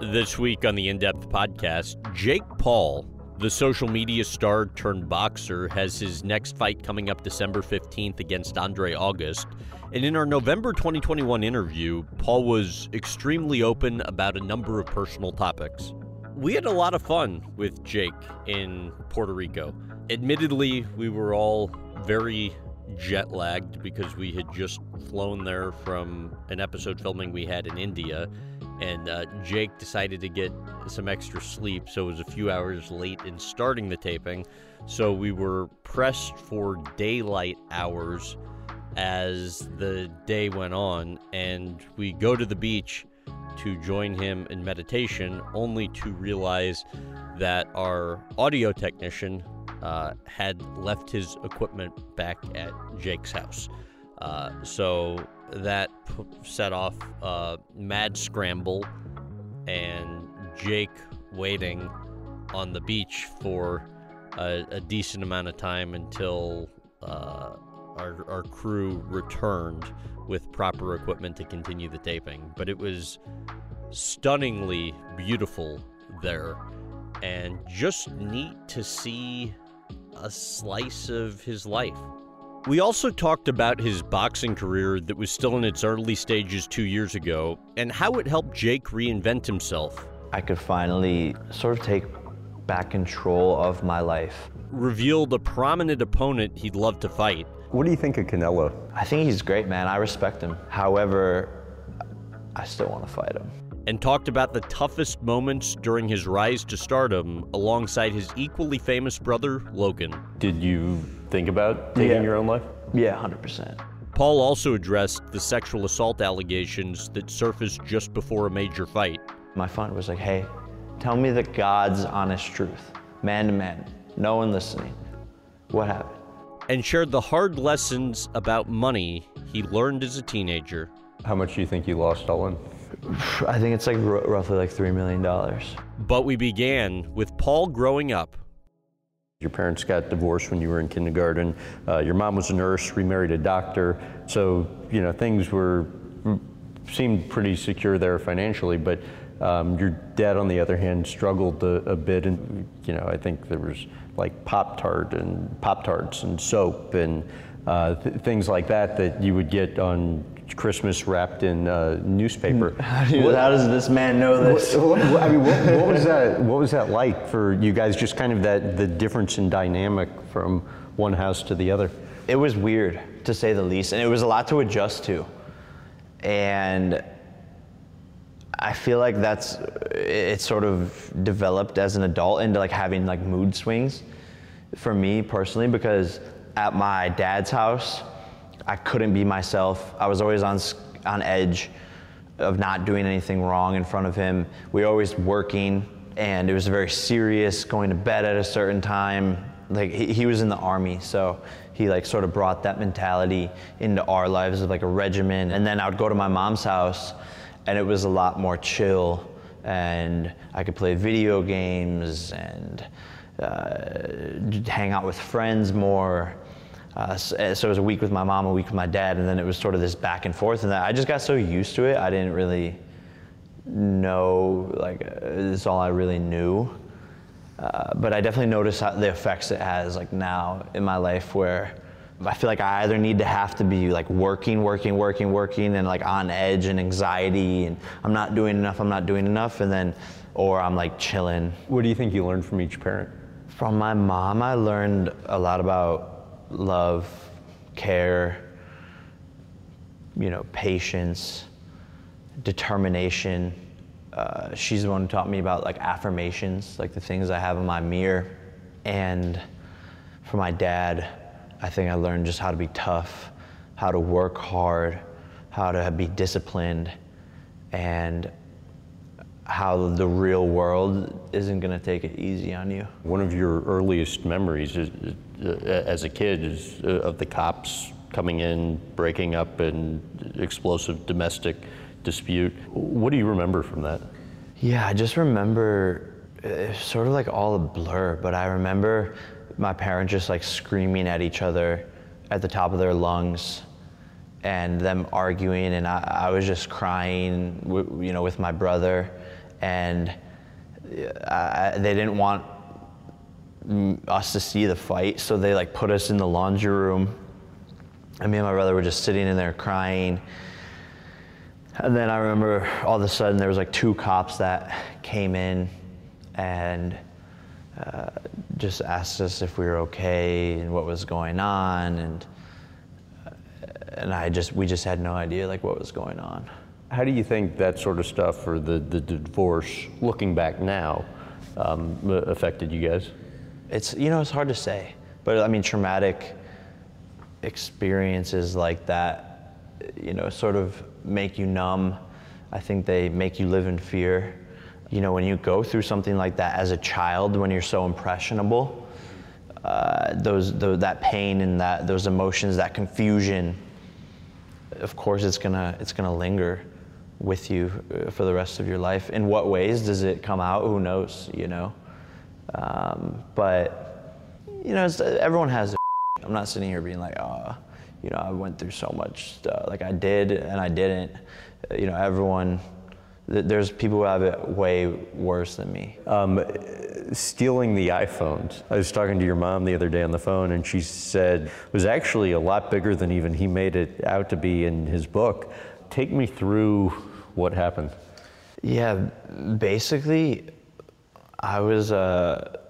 This week on the In Depth podcast, Jake Paul, the social media star turned boxer, has his next fight coming up December 15th against Andre August. And in our November 2021 interview, Paul was extremely open about a number of personal topics. We had a lot of fun with Jake in Puerto Rico. Admittedly, we were all very jet lagged because we had just flown there from an episode filming we had in India and uh, Jake decided to get some extra sleep, so it was a few hours late in starting the taping. So we were pressed for daylight hours as the day went on, and we go to the beach to join him in meditation, only to realize that our audio technician uh, had left his equipment back at Jake's house. Uh, so that set off a mad scramble and Jake waiting on the beach for a, a decent amount of time until uh, our, our crew returned with proper equipment to continue the taping. But it was stunningly beautiful there and just neat to see a slice of his life. We also talked about his boxing career that was still in its early stages two years ago and how it helped Jake reinvent himself. I could finally sort of take back control of my life. Revealed a prominent opponent he'd love to fight. What do you think of Canelo? I think he's great, man. I respect him. However, I still want to fight him. And talked about the toughest moments during his rise to stardom alongside his equally famous brother, Logan. Did you think about taking Yeah. your own life? Yeah, 100%. Paul also addressed the sexual assault allegations that surfaced just before a major fight. My friend was like, hey, tell me the God's honest truth, man to man, no one listening. What happened? and shared the hard lessons about money he learned as a teenager. How much do you think you lost all in? I think it's like r- roughly like $3 million. But we began with Paul growing up. Your parents got divorced when you were in kindergarten. Uh, your mom was a nurse, remarried a doctor. So, you know, things were, seemed pretty secure there financially. But um, your dad, on the other hand, struggled a, a bit. And, you know, I think there was like Pop Tart and Pop Tarts and soap and uh, th- things like that that you would get on Christmas wrapped in uh, newspaper. How does this man know this? What, what- I mean, what, what was that? What was that like for you guys? Just kind of that the difference in dynamic from one house to the other. It was weird, to say the least, and it was a lot to adjust to. And I feel like that's it sort of developed as an adult into like having like mood swings for me personally because at my dad's house I couldn't be myself. I was always on on edge of not doing anything wrong in front of him. We were always working and it was very serious going to bed at a certain time. Like he, he was in the army, so he like sort of brought that mentality into our lives of like a regimen. And then I would go to my mom's house and it was a lot more chill and I could play video games and uh, hang out with friends more. Uh, so, so it was a week with my mom, a week with my dad, and then it was sort of this back and forth. And that I just got so used to it, I didn't really know like uh, it's all I really knew. Uh, but I definitely notice how the effects it has like now in my life where I feel like I either need to have to be like working, working, working, working and like on edge and anxiety and I'm not doing enough, I'm not doing enough and then or I'm like chilling. What do you think you learned from each parent? From my mom I learned a lot about love, care, you know, patience, determination. Uh, she's the one who taught me about like affirmations, like the things I have in my mirror. And for my dad, I think I learned just how to be tough, how to work hard, how to be disciplined, and how the real world isn't gonna take it easy on you. One of your earliest memories is, as a kid is uh, of the cops coming in, breaking up an explosive domestic dispute. What do you remember from that? Yeah, I just remember it's sort of like all a blur, but I remember my parents just like screaming at each other at the top of their lungs and them arguing and I, I was just crying, you know, with my brother and uh, they didn't want us to see the fight, so they like put us in the laundry room, and me and my brother were just sitting in there crying. And then I remember all of a sudden there was like two cops that came in and uh, just asked us if we were okay and what was going on, and uh, and I just we just had no idea like what was going on. How do you think that sort of stuff or the, the divorce, looking back now, um, affected you guys? It's you know it's hard to say, but I mean traumatic experiences like that, you know, sort of make you numb. I think they make you live in fear. You know, when you go through something like that as a child, when you're so impressionable, uh, those, those that pain and that those emotions, that confusion, of course, it's gonna it's gonna linger with you uh, for the rest of your life. In what ways does it come out? Who knows? You know, um, but you know, everyone has. I'm not sitting here being like, oh, you know, I went through so much stuff. Like I did and I didn't. You know, everyone. There's people who have it way worse than me. Um, stealing the iPhones. I was talking to your mom the other day on the phone, and she said it was actually a lot bigger than even he made it out to be in his book. Take me through what happened. Yeah, basically, I was a,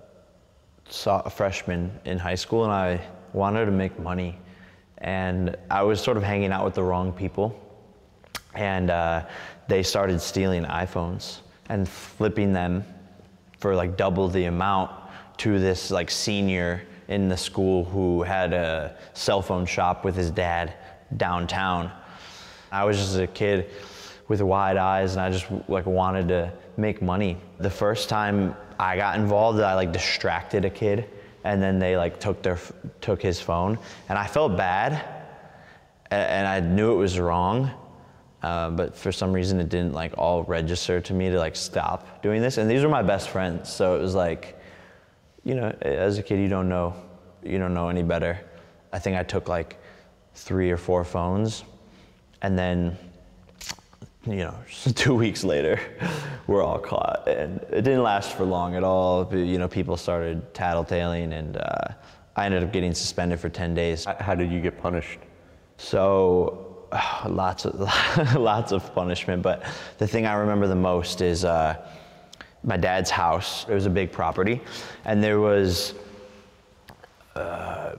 a freshman in high school, and I wanted to make money and I was sort of hanging out with the wrong people, and uh, they started stealing iPhones and flipping them for like double the amount to this like senior in the school who had a cell phone shop with his dad downtown. I was just a kid with wide eyes and I just like wanted to make money. The first time I got involved, I like distracted a kid and then they like took their took his phone, and I felt bad, and I knew it was wrong, uh, but for some reason it didn't like all register to me to like stop doing this. And these were my best friends, so it was like, you know, as a kid you don't know, you don't know any better. I think I took like three or four phones, and then you know, two weeks later, we're all caught. And it didn't last for long at all. You know, people started tattletaling, and uh, I ended up getting suspended for 10 days. How did you get punished? So, lots of lots of punishment. But the thing I remember the most is uh, my dad's house. It was a big property, and there was. Uh,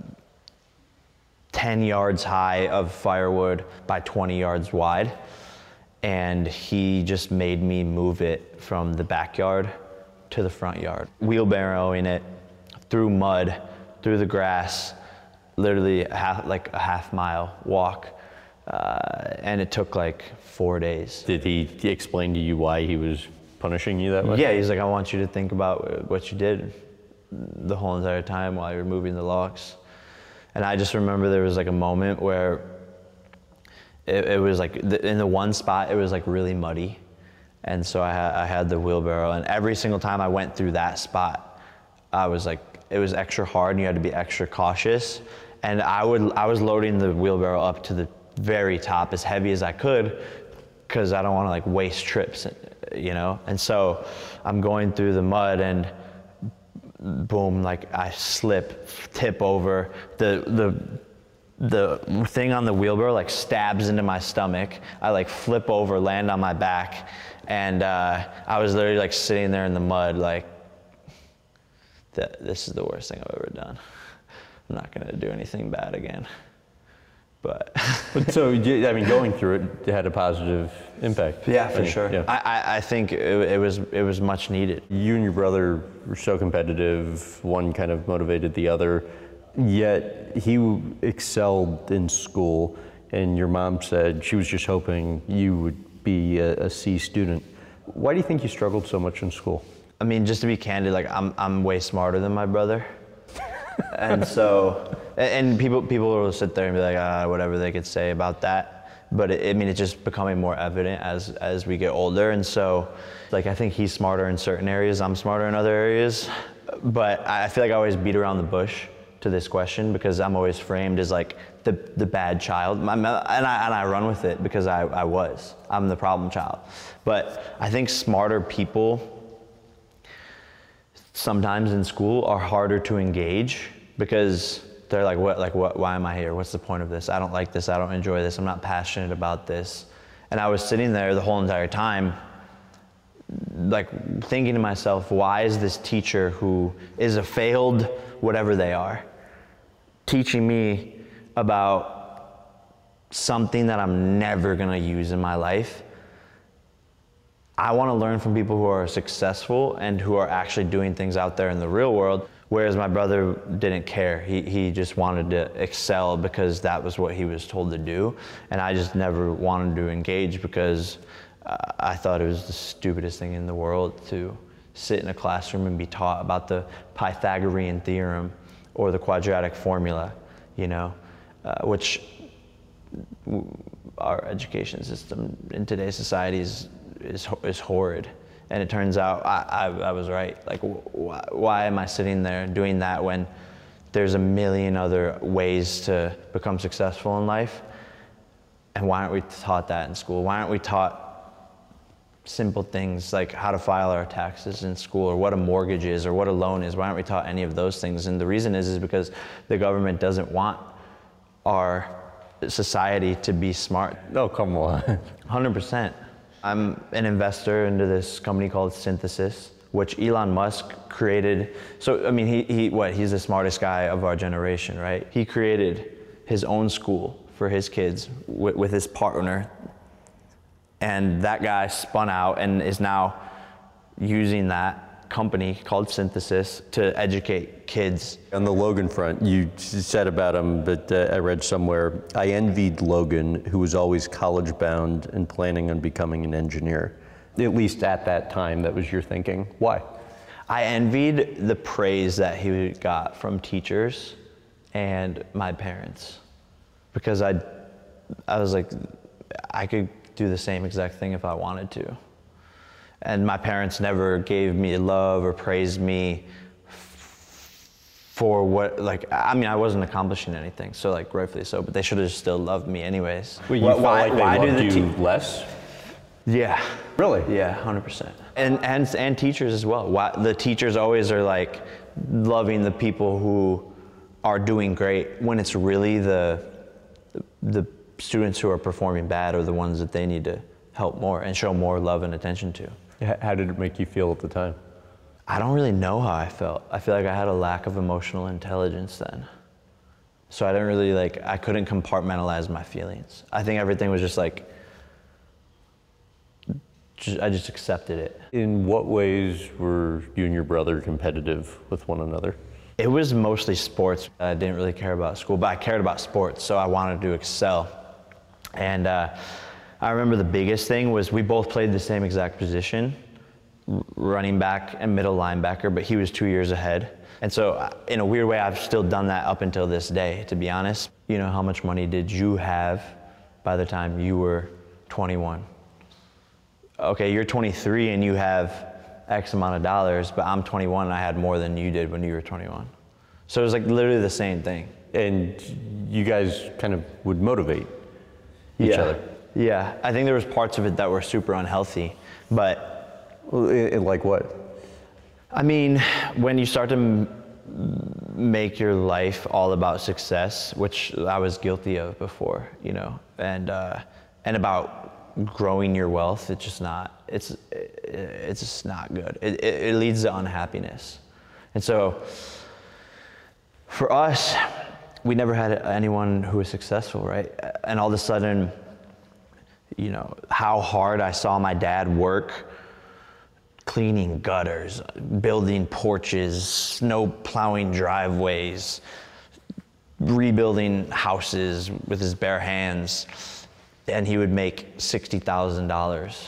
10 yards high of firewood by 20 yards wide and he just made me move it from the backyard to the front yard, wheelbarrowing it through mud, through the grass, literally half, like a half mile walk. Uh, and it took like four days. Did he explain to you why he was punishing you that way? Yeah, he's like, I want you to think about what you did the whole entire time while you're moving the locks. And I just remember there was like a moment where it, it was like the, in the one spot it was like really muddy. And so I, ha- I had the wheelbarrow and every single time i went through that spot i was like it was extra hard and you had to be extra cautious. And i would i was loading the wheelbarrow up to the very top as heavy as i could because i don't want to like waste trips you know? And so i'm going through the mud and boom like i slip tip over. The the the thing on the wheelbarrow like stabs into my stomach. I like flip over, land on my back, and uh, I was literally like sitting there in the mud, like, this is the worst thing I've ever done. I'm not gonna do anything bad again. But, but so I mean, going through it, had a positive impact. Yeah, for I mean, sure. Yeah. I, I think it, it, was it was much needed. You and your brother were so competitive. One kind of motivated the other Yet he excelled in school, and your mom said she was just hoping you would be a, a C student. Why do you think you struggled so much in school? I mean, just to be candid, like I'm, I'm way smarter than my brother. and so, and people, people will sit there and be like, ah, whatever they could say about that. But it, I mean, it's just becoming more evident as, as we get older. And so, like, I think he's smarter in certain areas, I'm smarter in other areas. But I feel like I always beat around the bush to this question because I'm always framed as like the, the bad child. and, I, and I run with it because I, I was. I'm the problem child. But I think smarter people sometimes in school are harder to engage because they're like, what, like, what, why am I here? What's the point of this? I don't like this. I don't enjoy this. I'm not passionate about this. And I was sitting there the whole entire time like thinking to myself, why is this teacher who is a failed whatever they are teaching me about something that I'm never gonna use in my life? I wanna learn from people who are successful and who are actually doing things out there in the real world. Whereas my brother didn't care. He, he just wanted to excel because that was what he was told to do. And I just never wanted to engage because uh, I thought it was the stupidest thing in the world to sit in a classroom and be taught about the Pythagorean theorem or the quadratic formula, you know, uh, which our education system in today's society is, is, is horrid. And it turns out I, I, I was right. Like, why, why am I sitting there doing that when there's a million other ways to become successful in life? And why aren't we taught that in school? Why aren't we taught simple things like how to file our taxes in school or what a mortgage is or what a loan is. Why aren't we taught any of those things? And the reason is, is because the government doesn't want our society to be smart. Oh, come on. 100%. I'm an investor into this company called Synthesis, which Elon Musk created. So, I mean, he, he what? He's the smartest guy of our generation, right? He created his own school for his kids with, with his partner and that guy spun out and is now using that company called Synthesis to educate kids. On the Logan front, you said about him, but uh, I read somewhere, I envied Logan, who was always college bound and planning on becoming an engineer. At least at that time, that was your thinking. Why? I envied the praise that he got from teachers and my parents because I, I was like, I could do the same exact thing if I wanted to. And my parents never gave me love or praised me for what, like, I mean, I wasn't accomplishing anything, so, like, rightfully so, but they should have still loved me anyways. Well, you why, felt like they why loved you te- less? Yeah. Really? Yeah, 100%. And, and, and teachers as well. Why, the teachers always are, like, loving the people who are doing great when it's really the, the students who are performing bad are the ones that they need to help more and show more love and attention to. How did it make you feel at the time? I don't really know how I felt. I feel like I had a lack of emotional intelligence then. So I didn't really like, I couldn't compartmentalize my feelings. I think everything was just like, just, I just accepted it. In what ways were you and your brother competitive with one another? It was mostly sports. I didn't really care about school, but I cared about sports, so I wanted to excel. And uh, I remember the biggest thing was we both played the same exact position, running back and middle linebacker, but he was two years ahead. And so, uh, in a weird way, I've still done that up until this day, to be honest. You know, how much money did you have by the time you were 21? Okay, you're 23 and you have X amount of dollars, but I'm 21 and I had more than you did when you were 21. So it was like literally the same thing. And you guys kind of would motivate each yeah. other. Yeah, I think there was parts of it that were super unhealthy, but like what? I mean, when you start to m- make your life all about success, which I was guilty of before, you know, and uh, and about growing your wealth, it's just not. It's it's just not good. It, it, it leads to unhappiness, and so for us we never had anyone who was successful, right? And all of a sudden, you know, how hard I saw my dad work cleaning gutters, building porches, snow plowing driveways, rebuilding houses with his bare hands. And he would make $60,000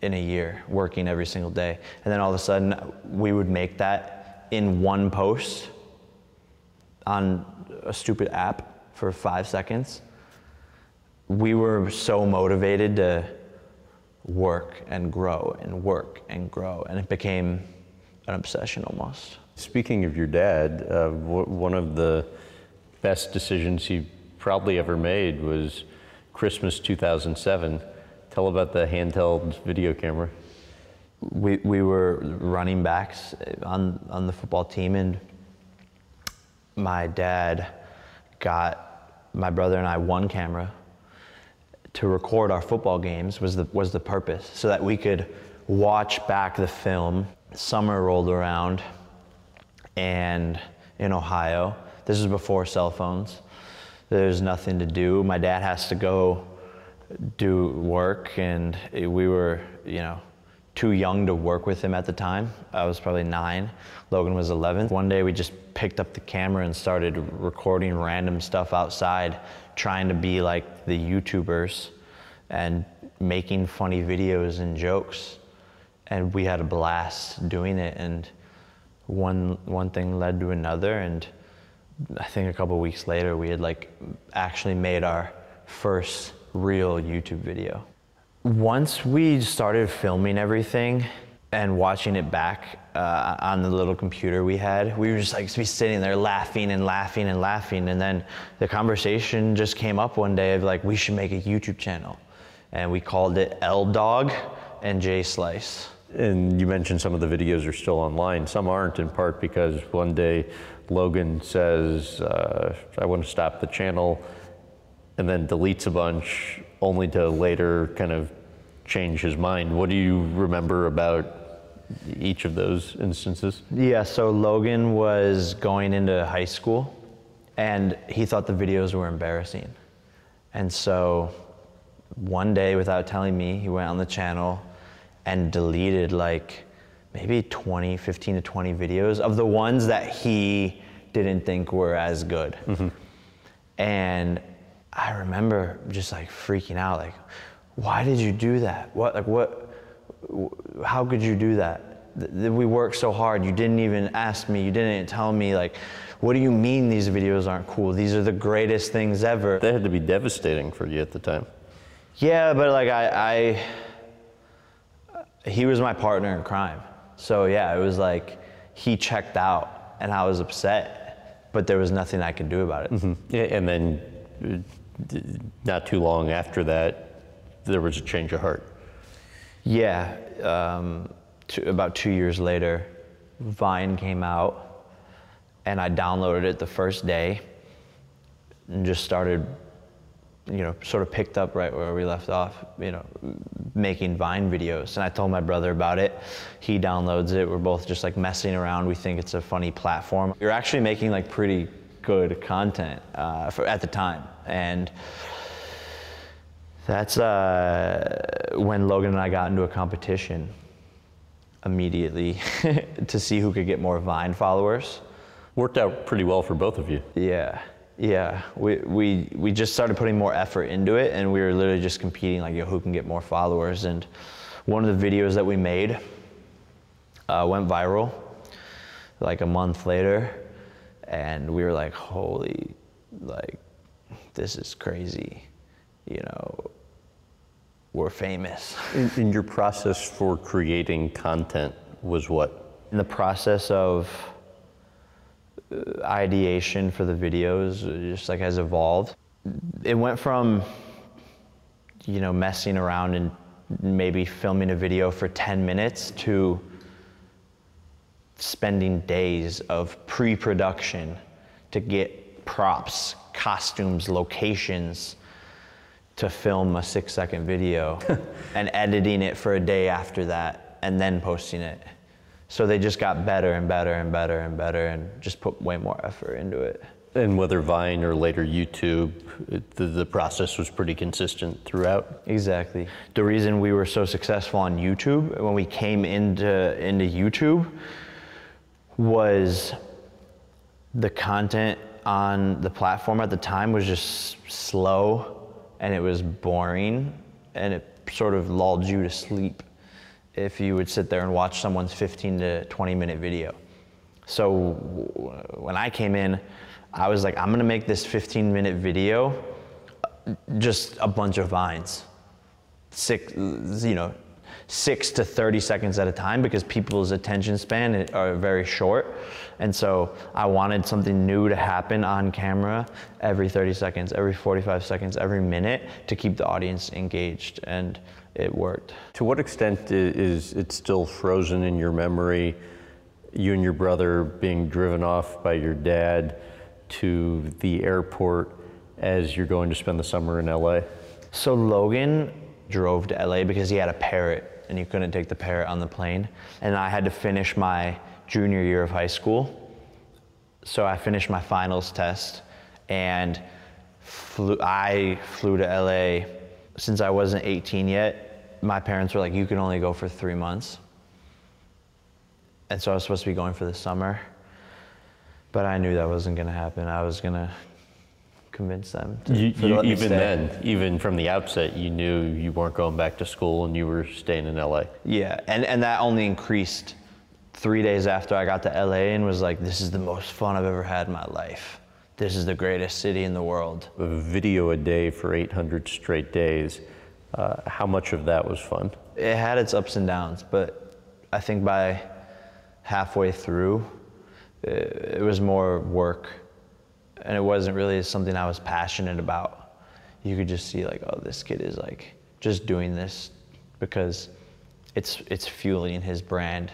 in a year working every single day. And then all of a sudden, we would make that in one post on a stupid app for five seconds. We were so motivated to work and grow and work and grow. And it became an obsession almost. Speaking of your dad, uh, w- one of the best decisions he probably ever made was Christmas 2007. Tell about the handheld video camera. We, we were running backs on, on the football team, and my dad got my brother and I one camera to record our football games was the, was the purpose so that we could watch back the film. Summer rolled around and in Ohio, this is before cell phones. There's nothing to do. My dad has to go do work and we were, you know, too young to work with him at the time. I was probably nine. Logan was 11. One day we just picked up the camera and started recording random stuff outside, trying to be like the YouTubers and making funny videos and jokes. And we had a blast doing it. And one, one thing led to another. And I think a couple weeks later, we had like actually made our first real YouTube video. Once we started filming everything and watching it back uh, on the little computer we had, we were just like be sitting there laughing and laughing and laughing. And then the conversation just came up one day of like, we should make a YouTube channel. And we called it L Dog and J Slice. And you mentioned some of the videos are still online. Some aren't, in part because one day Logan says, uh, I want to stop the channel, and then deletes a bunch, only to later kind of change his mind. What do you remember about each of those instances? Yeah, so Logan was going into high school and he thought the videos were embarrassing. And so one day, without telling me, he went on the channel and deleted like maybe 20, 15 to 20 videos of the ones that he didn't think were as good. Mm-hmm. And I remember just like freaking out, like, why did you do that? What, like, what, how could you do that? We worked so hard. You didn't even ask me. You didn't tell me, like, what do you mean these videos aren't cool? These are the greatest things ever. That had to be devastating for you at the time. Yeah, but like, I, I he was my partner in crime. So yeah, it was like he checked out and I was upset, but there was nothing I could do about it. Mm-hmm. Yeah, and then uh, not too long after that, there was a change of heart. Yeah, um, two, about two years later, Vine came out, and I downloaded it the first day, and just started, you know, sort of picked up right where we left off, you know, making Vine videos. And I told my brother about it. He downloads it. We're both just like messing around. We think it's a funny platform. You're actually making like pretty good content uh, for, at the time, and that's uh, when Logan and I got into a competition immediately to see who could get more Vine followers. Worked out pretty well for both of you. Yeah, yeah. We, we, we just started putting more effort into it and we were literally just competing like, yo, who can get more followers? And one of the videos that we made uh, went viral like a month later. And we were like, holy, like, this is crazy you know, we're famous. In, in, your process for creating content was what? In the process of uh, ideation for the videos, just like has evolved. It went from, you know, messing around and maybe filming a video for 10 minutes to spending days of pre-production to get props, costumes, locations, to film a six second video and editing it for a day after that and then posting it. So they just got better and better and better and better and just put way more effort into it. And whether Vine or later YouTube, it, the, the process was pretty consistent throughout. Exactly. The reason we were so successful on YouTube when we came into into YouTube was the content on the platform at the time was just slow and it was boring and it sort of lulled you to sleep if you would sit there and watch someone's 15 to 20 minute video. So when I came in, I was like, I'm gonna make this 15 minute video uh, just a bunch of vines. Six, you know, six to 30 seconds at a time because people's attention span are very short. And so I wanted something new to happen on camera every 30 seconds, every 45 seconds, every minute to keep the audience engaged. And it worked. To what extent is it still frozen in your memory, you and your brother being driven off by your dad to the airport as you're going to spend the summer in LA? So Logan drove to LA because he had a parrot and you couldn't take the parrot on the plane. And I had to finish my junior year of high school. So I finished my finals test and flew, I flew to LA since I wasn't 18 yet. My parents were like, you can only go for three months. And so I was supposed to be going for the summer. But I knew that wasn't to happen. I was to convince them. To, you, you, even then, even from the outset, you knew you weren't going back to school and you were staying in LA. Yeah, and, and that only increased three days after I got to LA and was like, this is the most fun I've ever had in my life. This is the greatest city in the world. A video a day for 800 straight days. Uh, how much of that was fun? It had its ups and downs, but I think by halfway through, it, it was more work and it wasn't really something I was passionate about. You could just see like, oh, this kid is like just doing this because it's it's fueling his brand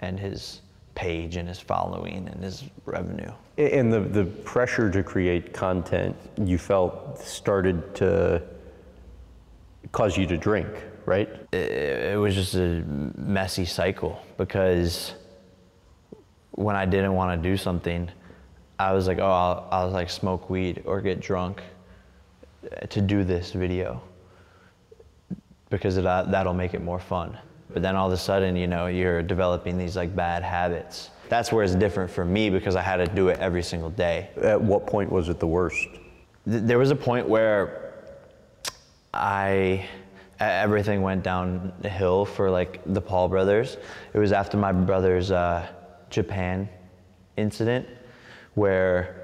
and his page and his following and his revenue. And the the pressure to create content you felt started to cause you to drink, right? It, it was just a messy cycle because when I didn't want to do something, I was like, oh, I'll, I'll like smoke weed or get drunk to do this video because it, uh, that'll make it more fun. But then all of a sudden, you know, you're developing these like bad habits. That's where it's different for me because I had to do it every single day. At what point was it the worst? Th- there was a point where I everything went downhill for like the Paul brothers. It was after my brother's uh, Japan incident where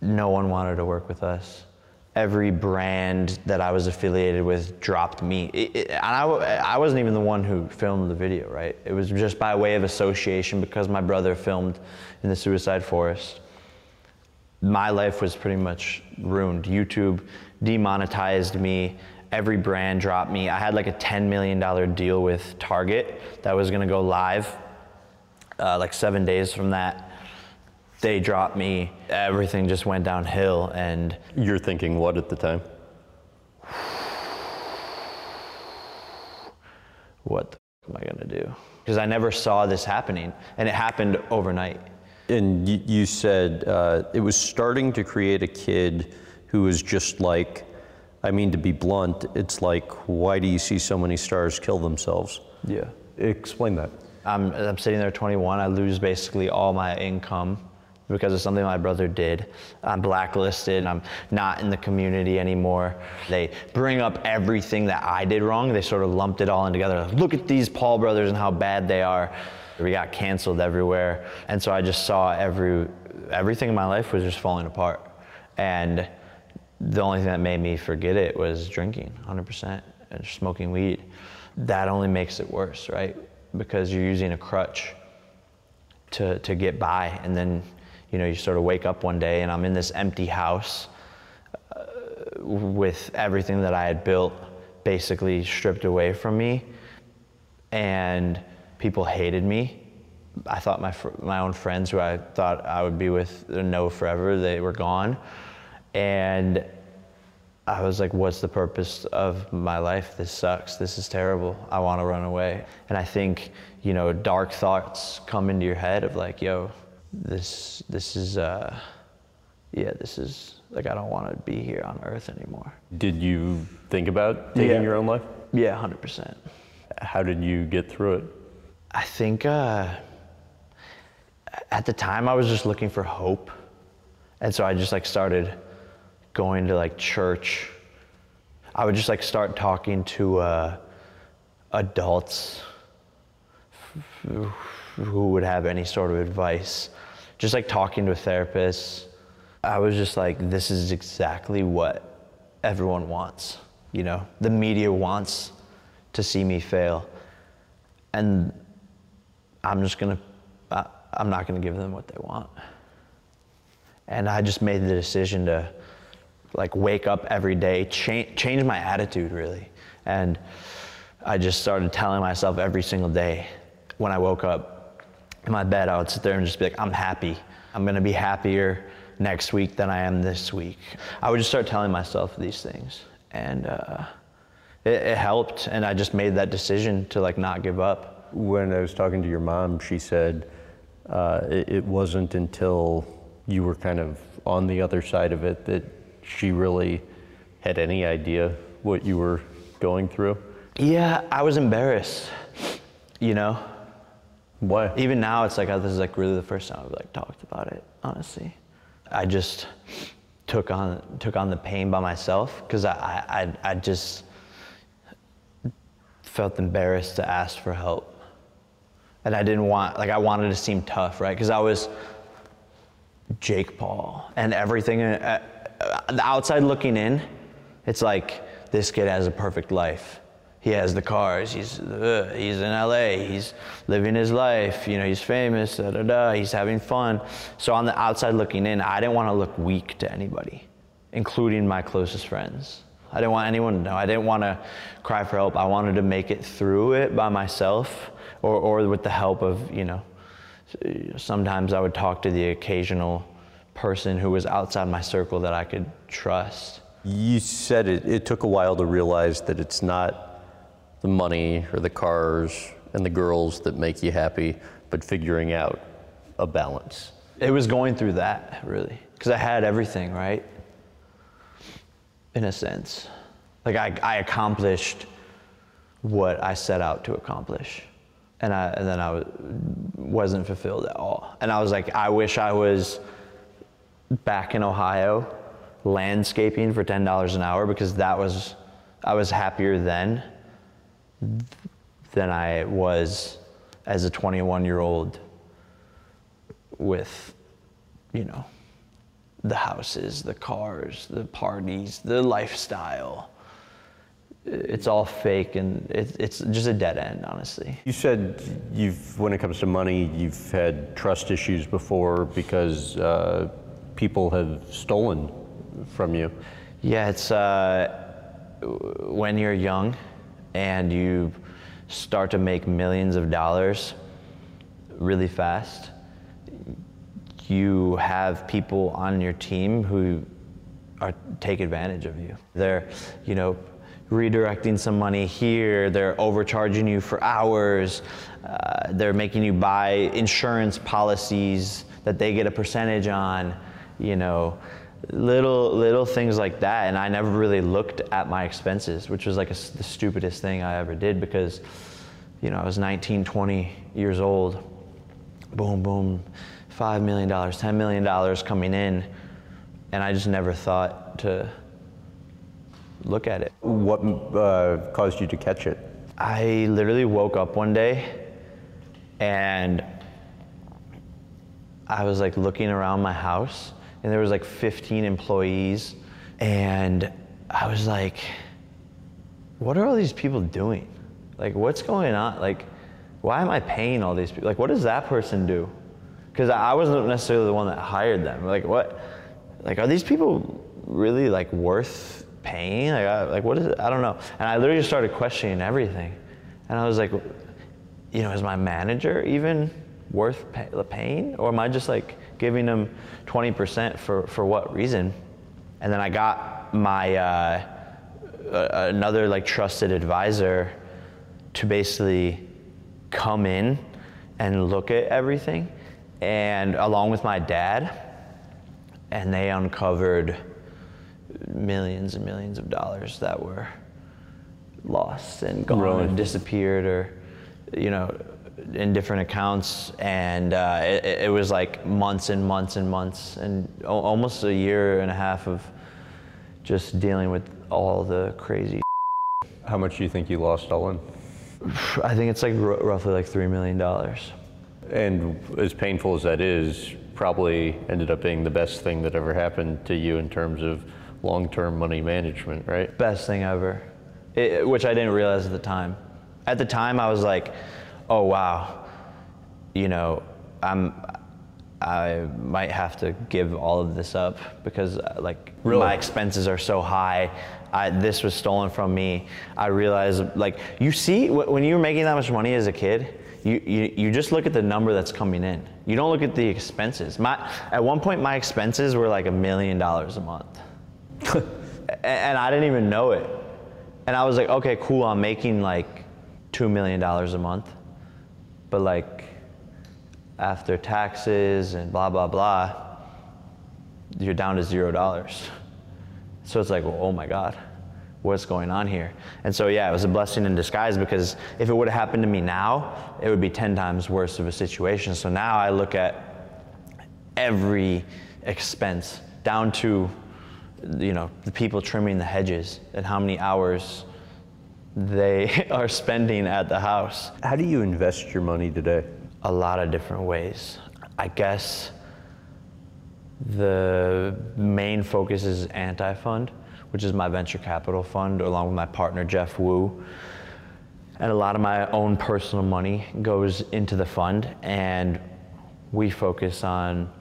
no one wanted to work with us. Every brand that I was affiliated with dropped me. It, it, and I, I wasn't even the one who filmed the video, right? It was just by way of association because my brother filmed in the suicide forest. My life was pretty much ruined. YouTube demonetized me. Every brand dropped me. I had like a $10 million deal with Target that was gonna go live uh, like seven days from that they dropped me, everything just went downhill. And you're thinking what at the time? What the am I gonna do? Because I never saw this happening, and it happened overnight. And you, you said uh, it was starting to create a kid who was just like, I mean, to be blunt, it's like, why do you see so many stars kill themselves? Yeah. Explain that. I'm, I'm sitting there 21. I lose basically all my income because of something my brother did. I'm blacklisted. I'm not in the community anymore. They bring up everything that I did wrong. They sort of lumped it all in together. Look at these Paul brothers and how bad they are. We got canceled everywhere. And so I just saw every everything in my life was just falling apart. And the only thing that made me forget it was drinking 100% and smoking weed. That only makes it worse, right? Because you're using a crutch to, to get by. And then you know, you sort of wake up one day and I'm in this empty house uh, with everything that I had built basically stripped away from me. And people hated me. I thought my, my own friends who I thought I would be with know forever, they were gone. And I was like, what's the purpose of my life? This sucks. This is terrible. I want to run away. And I think, you know, dark thoughts come into your head of like, yo, this this is uh, yeah this is like I don't want to be here on Earth anymore. Did you think about taking yeah. your own life? Yeah, hundred percent. How did you get through it? I think uh, at the time I was just looking for hope, and so I just like started going to like church. I would just like start talking to uh, adults who would have any sort of advice just like talking to a therapist, I was just like, this is exactly what everyone wants. You know, the media wants to see me fail. and I'm just gonna, I, I'm not gonna give them what they want. And I just made the decision to like wake up every day, change, change my attitude really. And I just started telling myself every single day when I woke up in my bed, I would sit there and just be like, I'm happy. I'm gonna be happier next week than I am this week. I would just start telling myself these things. And uh, it, it helped. And I just made that decision to like not give up. When I was talking to your mom, she said uh, it, it wasn't until you were kind of on the other side of it that she really had any idea what you were going through. Yeah, I was embarrassed, you know? Why? Even now, it's like, oh, this is like really the first time I've like talked about it, honestly. I just took on, took on the pain by myself because I, I, I just felt embarrassed to ask for help. And I didn't want, like, I wanted to seem tough, right? Because I was Jake Paul and everything, uh, uh, the outside looking in, it's like this kid has a perfect life. He has the cars. He's uh, he's in LA. He's living his life. You know, he's famous. Da da da. He's having fun. So on the outside looking in, I didn't want to look weak to anybody, including my closest friends. I didn't want anyone to know. I didn't want to cry for help. I wanted to make it through it by myself, or or with the help of you know. Sometimes I would talk to the occasional person who was outside my circle that I could trust. You said it, it took a while to realize that it's not the money or the cars and the girls that make you happy, but figuring out a balance. It was going through that, really, because I had everything, right? In a sense. Like I, I accomplished what I set out to accomplish. And, I, and then I was, wasn't fulfilled at all. And I was like, I wish I was back in Ohio landscaping for $10 an hour because that was, I was happier then than I was as a 21 year old with, you know, the houses, the cars, the parties, the lifestyle. It's all fake and it, it's just a dead end, honestly. You said you've, when it comes to money, you've had trust issues before because uh, people have stolen from you. Yeah, it's uh, when you're young and you start to make millions of dollars really fast, you have people on your team who are take advantage of you. They're, you know, redirecting some money here. They're overcharging you for hours. Uh, they're making you buy insurance policies that they get a percentage on. You know, little little things like that. And i never really looked at my expenses which was like a, the stupidest thing i ever did because you know i was 19 20 years old. Boom boom. $5 million $10 million coming in. And i just never thought to look at it. What uh, caused you to catch it? I literally woke up one day and i was like looking around my house and there was like 15 employees. And i was like what are all these people doing? Like what's going on? Like why am i paying all these people like what does that person do? Because i wasn't necessarily the one that hired them. Like what like are these people really like worth paying? Like, I, like what is it i don't know. And i literally started questioning everything. And i was like you know is my manager even worth pay, paying? Or am i just like giving them 20% for, for what reason? And then I got my, uh, another like trusted advisor to basically come in and look at everything and along with my dad and they uncovered millions and millions of dollars that were lost and gone and disappeared or you know in different accounts, and uh, it, it, was like months and months and months, and almost a year and a half of just dealing with all the crazy. How much do you think you lost all in? I think it's like r- roughly like three million dollars. And as painful as that is, probably ended up being the best thing that ever happened to you in terms of long-term money management, right? Best thing ever, it, which I didn't realize at the time. At the time, I was like, oh wow, you know, I'm I might have to give all of this up because uh, like Really? my expenses are so high. I, this was stolen from me. I realized like you see when you're making that much money as a kid, you, you, you just look at the number that's coming in. You don't look at the expenses. My at one point my expenses were like a million dollars a month, and I didn't even know it. And I was like, okay, cool. I'm making like two million dollars a month, but like after taxes and blah blah blah, you're down to zero dollars. So it's like, well, oh my God, what's going on here? And so yeah, it was a blessing in disguise because if it would have happened to me now, it would be ten times worse of a situation. So now I look at every expense down to you know the people trimming the hedges and how many hours they are spending at the house How do you invest your money today? a lot of different ways. I guess the main focus is Anti Fund, which is my venture capital fund, along with my partner Jeff Woo. And a lot of my own personal money goes into the fund, and we focus on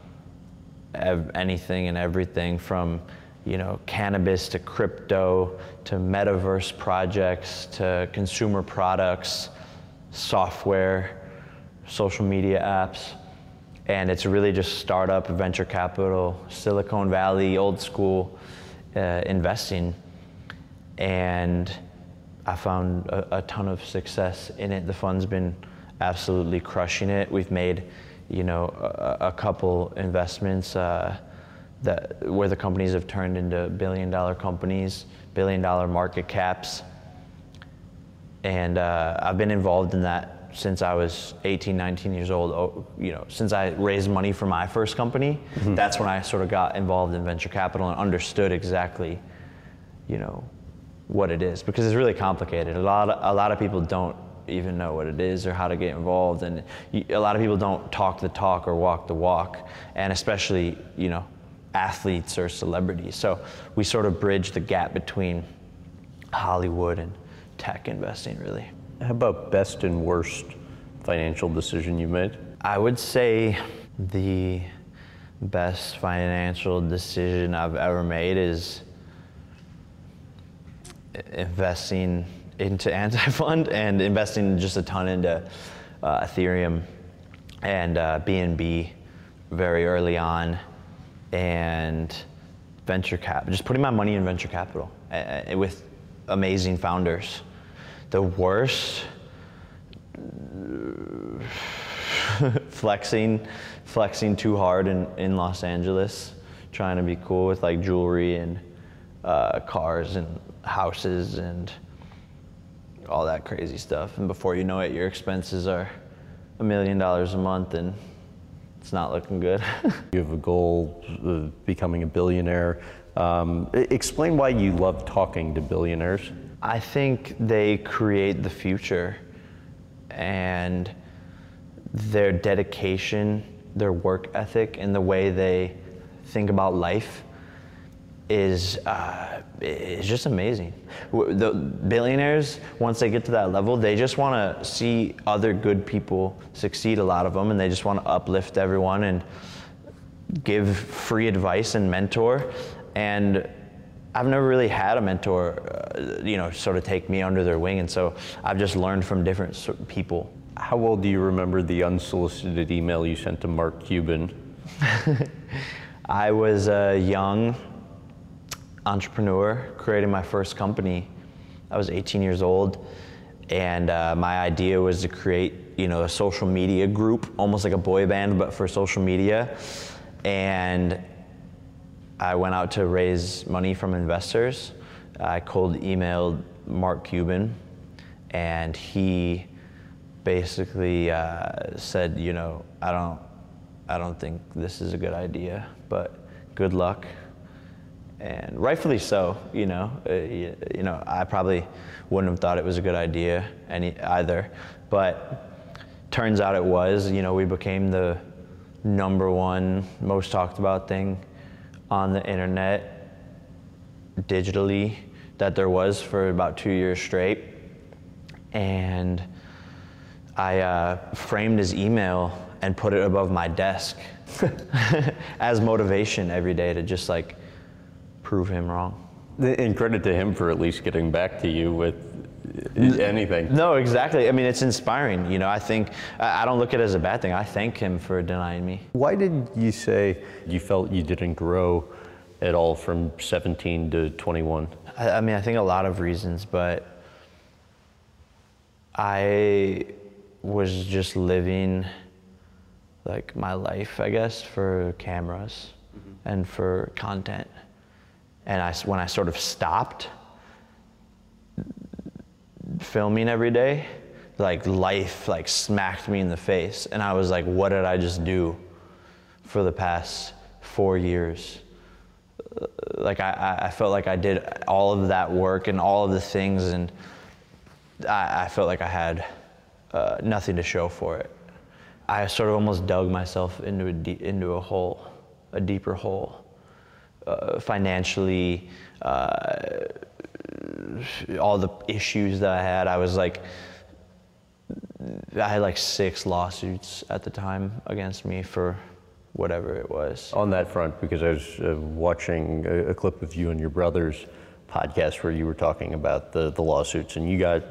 ev- anything and everything from you know cannabis to crypto to metaverse projects to consumer products software social media apps. And it's really just startup venture capital silicon valley old school uh, investing. And i found a, a ton of success in it. The fund's been absolutely crushing it. We've made you know a, a couple investments uh, that where the companies have turned into billion dollar companies billion dollar market caps and uh, I've been involved in that since I was 18, 19 years old. Oh, You know, since I raised money for my first company, that's when I sort of got involved in venture capital and understood exactly, you know, what it is because it's really complicated. A lot of, a lot of people don't even know what it is or how to get involved, and you, a lot of people don't talk the talk or walk the walk, and especially you know, athletes or celebrities. So we sort of bridge the gap between Hollywood and tech investing, really. How about best and worst financial decision you made? I would say the best financial decision I've ever made is investing into anti-fund and investing just a ton into uh, Ethereum and uh, BNB very early on and venture cap, just putting my money in venture capital uh, with amazing founders. The worst, flexing, flexing too hard in, in Los Angeles, trying to be cool with like jewelry and uh, cars and houses and all that crazy stuff. And before you know it, your expenses are a million dollars a month and it's not looking good. You have a goal of becoming a billionaire. Um, explain why you love talking to billionaires. I think they create the future and their dedication, their work ethic, and the way they think about life is uh, is just amazing. The billionaires, once they get to that level, they just want to see other good people succeed. A lot of them, and they just want to uplift everyone and give free advice and mentor. And I've never really had a mentor, uh, you know, sort of take me under their wing, and so I've just learned from different people. How well do you remember the unsolicited email you sent to Mark Cuban? I was a young entrepreneur creating my first company. I was 18 years old, and uh, my idea was to create, you know, a social media group, almost like a boy band, but for social media. And I went out to raise money from investors. I cold emailed Mark Cuban, and he basically uh, said, you know, I don't, I don't think this is a good idea, but good luck. And rightfully so, you know, uh, you, you know, I probably wouldn't have thought it was a good idea any either, but turns out it was. You know, we became the number one most talked about thing on the internet digitally that there was for about two years straight. And I uh, framed his email and put it above my desk as motivation every day to just like prove him wrong. And credit to him for at least getting back to you with anything. No, exactly. I mean, it's inspiring. You know, I think I don't look at it as a bad thing. I thank him for denying me. Why did you say you felt you didn't grow at all from 17 to 21? I, I mean, I think a lot of reasons, but I was just living like my life, I guess, for cameras mm-hmm. and for content. And I, when I sort of stopped filming every day, like life like smacked me in the face, and I was like, "What did I just do for the past four years?" like I, I- felt like I did all of that work and all of the things, and I, I felt like I had uh, nothing to show for it. I sort of almost dug myself into a into a hole, a deeper hole, uh, financially. Uh, all the issues that I had, I was like, I had like six lawsuits at the time against me for whatever it was. On that front, because I was uh, watching a, a clip of you and your brother's podcast where you were talking about the, the lawsuits and you got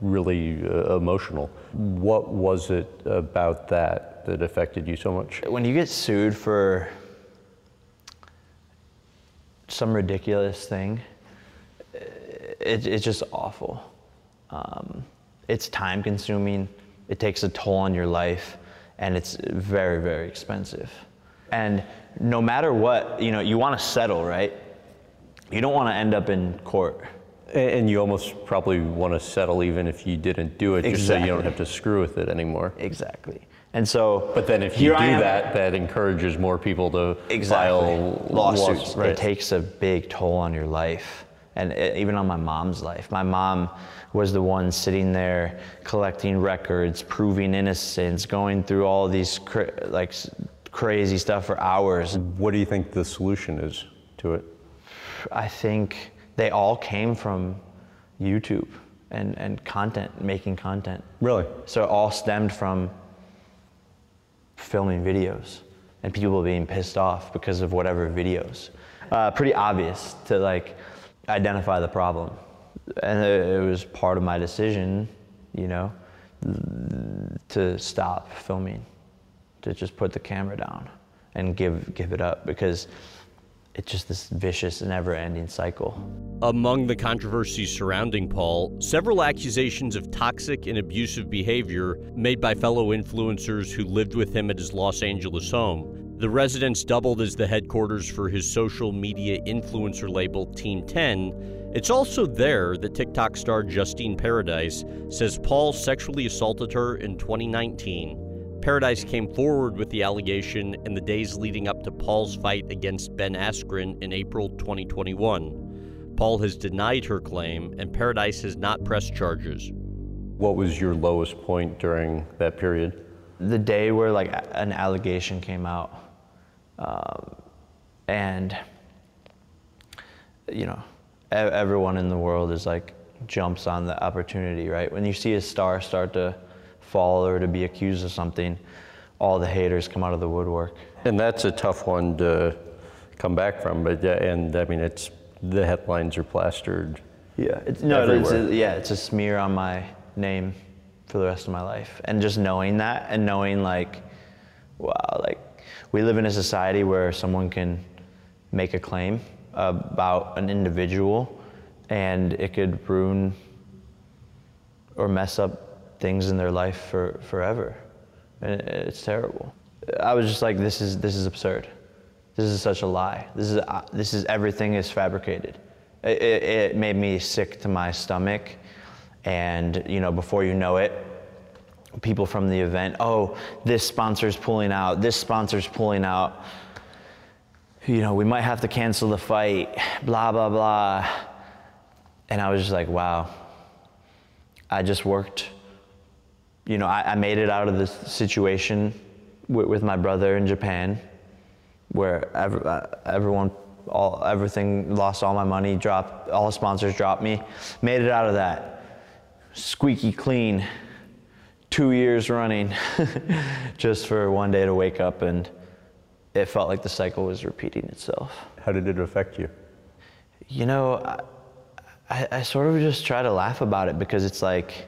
really uh, emotional. What was it about that that affected you so much? when you get sued for some ridiculous thing, it, it's just awful. Um, it's time consuming, it takes a toll on your life, and it's very, very expensive. And no matter what, you know, you want to settle, right? You don't want to end up in court. And you almost probably want to settle even if you didn't do it, just so you don't have to screw with it anymore. Exactly. And so, But then if you do that, that encourages more people to exactly. file lawsuits. lawsuits. Right. It takes a big toll on your life, and it, even on my mom's life. My mom was the one sitting there collecting records, proving innocence, going through all these cra- like crazy stuff for hours. What do you think the solution is to it? I think they all came from YouTube and, and content, making content. Really? So it all stemmed from filming videos and people being pissed off because of whatever videos. Uh, pretty obvious to like identify the problem. And it, it was part of my decision, you know, to stop filming, to just put the camera down and give, give it up because it's just this vicious, never ending cycle. Among the controversies surrounding Paul, several accusations of toxic and abusive behavior made by fellow influencers who lived with him at his Los Angeles home. The residence doubled as the headquarters for his social media influencer label Team 10. It's also there that TikTok star Justine Paradise says Paul sexually assaulted her in 2019. Paradise came forward with the allegation in the days leading up to Paul's fight against Ben Askren in April 2021. Paul has denied her claim, and Paradise has not pressed charges. What was your lowest point during that period? the day where like an allegation came out um, and you know e- everyone in the world is like jumps on the opportunity right when you see a star start to fall or to be accused of something all the haters come out of the woodwork And that's a tough one to come back from, but yeah, and I mean, it's the headlines are plastered. Yeah, it's no, it's a, yeah, it's a smear on my name for the rest of my life, and just knowing that, and knowing like, wow, like we live in a society where someone can make a claim about an individual, and it could ruin or mess up things in their life for forever, and it's terrible. I was just like, this is this is absurd. This is such a lie. This is uh, this is everything is fabricated. It, it, it made me sick to my stomach, and you know, before you know it, people from the event, oh, this sponsor's pulling out. This sponsor's pulling out. You know, we might have to cancel the fight. Blah blah blah. And I was just like, wow. I just worked. You know, I, I made it out of this situation with, with my brother in Japan, where ev- uh, everyone, all everything, lost all my money, dropped, all the sponsors dropped me. Made it out of that, squeaky clean, two years running just for one day to wake up and it felt like the cycle was repeating itself. How did it affect you? You know, I, I, I sort of just try to laugh about it because it's like,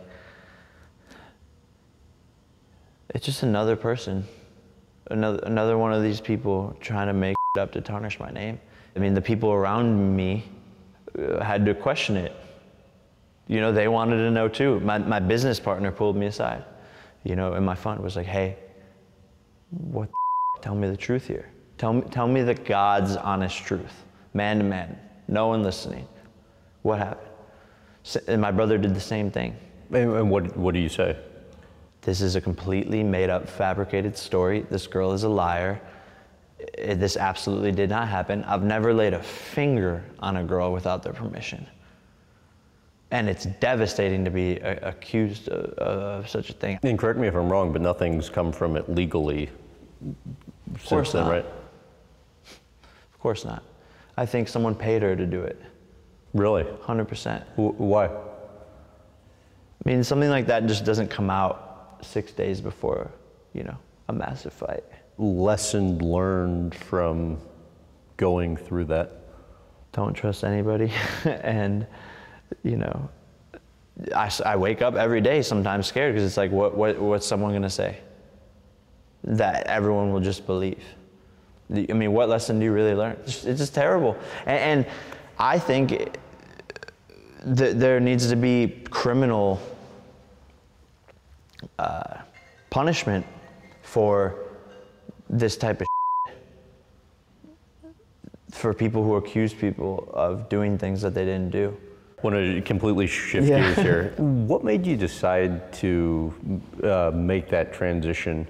it's just another person, another, another one of these people trying to make up to tarnish my name. I mean, the people around me uh, had to question it. You know, they wanted to know too. My, my business partner pulled me aside, you know, in my fund was like, hey, what tell me the truth here. Tell me, tell me the God's honest truth, man to man, no one listening. What happened? And my brother did the same thing. And what, what do you say? This is a completely made up, fabricated story. This girl is a liar. This absolutely did not happen. I've never laid a finger on a girl without their permission. And it's devastating to be accused of, of such a thing. And correct me if I'm wrong, but nothing's come from it legally of course then, not. right? Of course not. I think someone paid her to do it. Really? 100%. W- why? I mean, something like that just doesn't come out six days before, you know, a massive fight. Lesson learned from going through that? Don't trust anybody. and, you know, I, I wake up every day sometimes scared because it's like, what, what, what's someone going to say? That everyone will just believe. I mean, what lesson do you really learn? It's, it's just terrible. And, and I think eh, th- there needs to be criminal uh, punishment for this type of for people who accuse people of doing things that they didn't do. Want to completely shift Yeah. gears here. What made you decide to uh, make that transition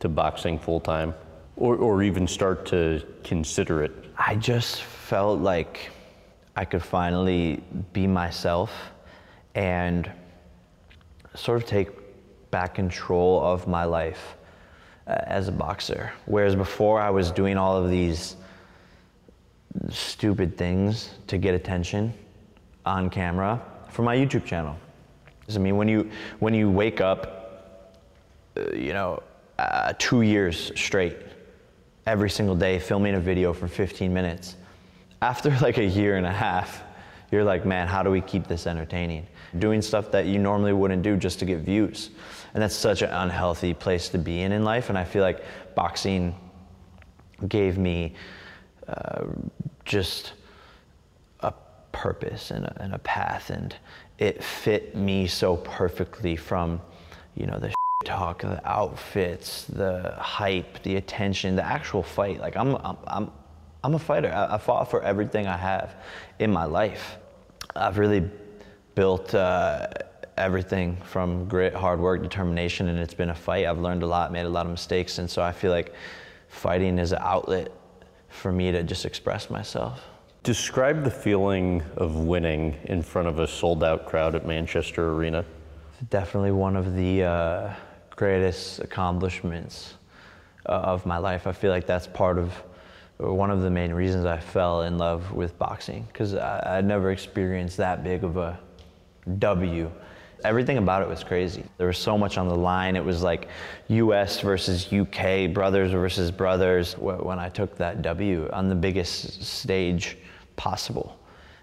to boxing full time, or, or even start to consider it? I just felt like I could finally be myself and sort of take back control of my life uh, as a boxer. Whereas before I was doing all of these stupid things to get attention on camera for my YouTube channel. I mean, when you when you wake up, uh, you know, uh, two years straight, every single day filming a video for 15 minutes. After like a year and a half, you're like, man, how do we keep this entertaining? Doing stuff that you normally wouldn't do just to get views. And that's such an unhealthy place to be in in life. And I feel like boxing gave me uh, just a purpose and a, and a path. And it fit me so perfectly from, you know, the talk, the outfits, the hype, the attention, the actual fight. Like I'm, I'm, I'm, I'm a fighter. I, I fought for everything I have in my life. I've really built uh, everything from grit, hard work, determination, and it's been a fight. I've learned a lot, made a lot of mistakes, and so I feel like fighting is an outlet for me to just express myself. Describe the feeling of winning in front of a sold out crowd at Manchester Arena. definitely one of the uh, greatest accomplishments uh, of my life. I feel like that's part of one of the main reasons I fell in love with boxing because I, I'd never experienced that big of a W. Everything about it was crazy. There was so much on the line. It was like US versus UK, brothers versus brothers. When I took that W on the biggest stage possible,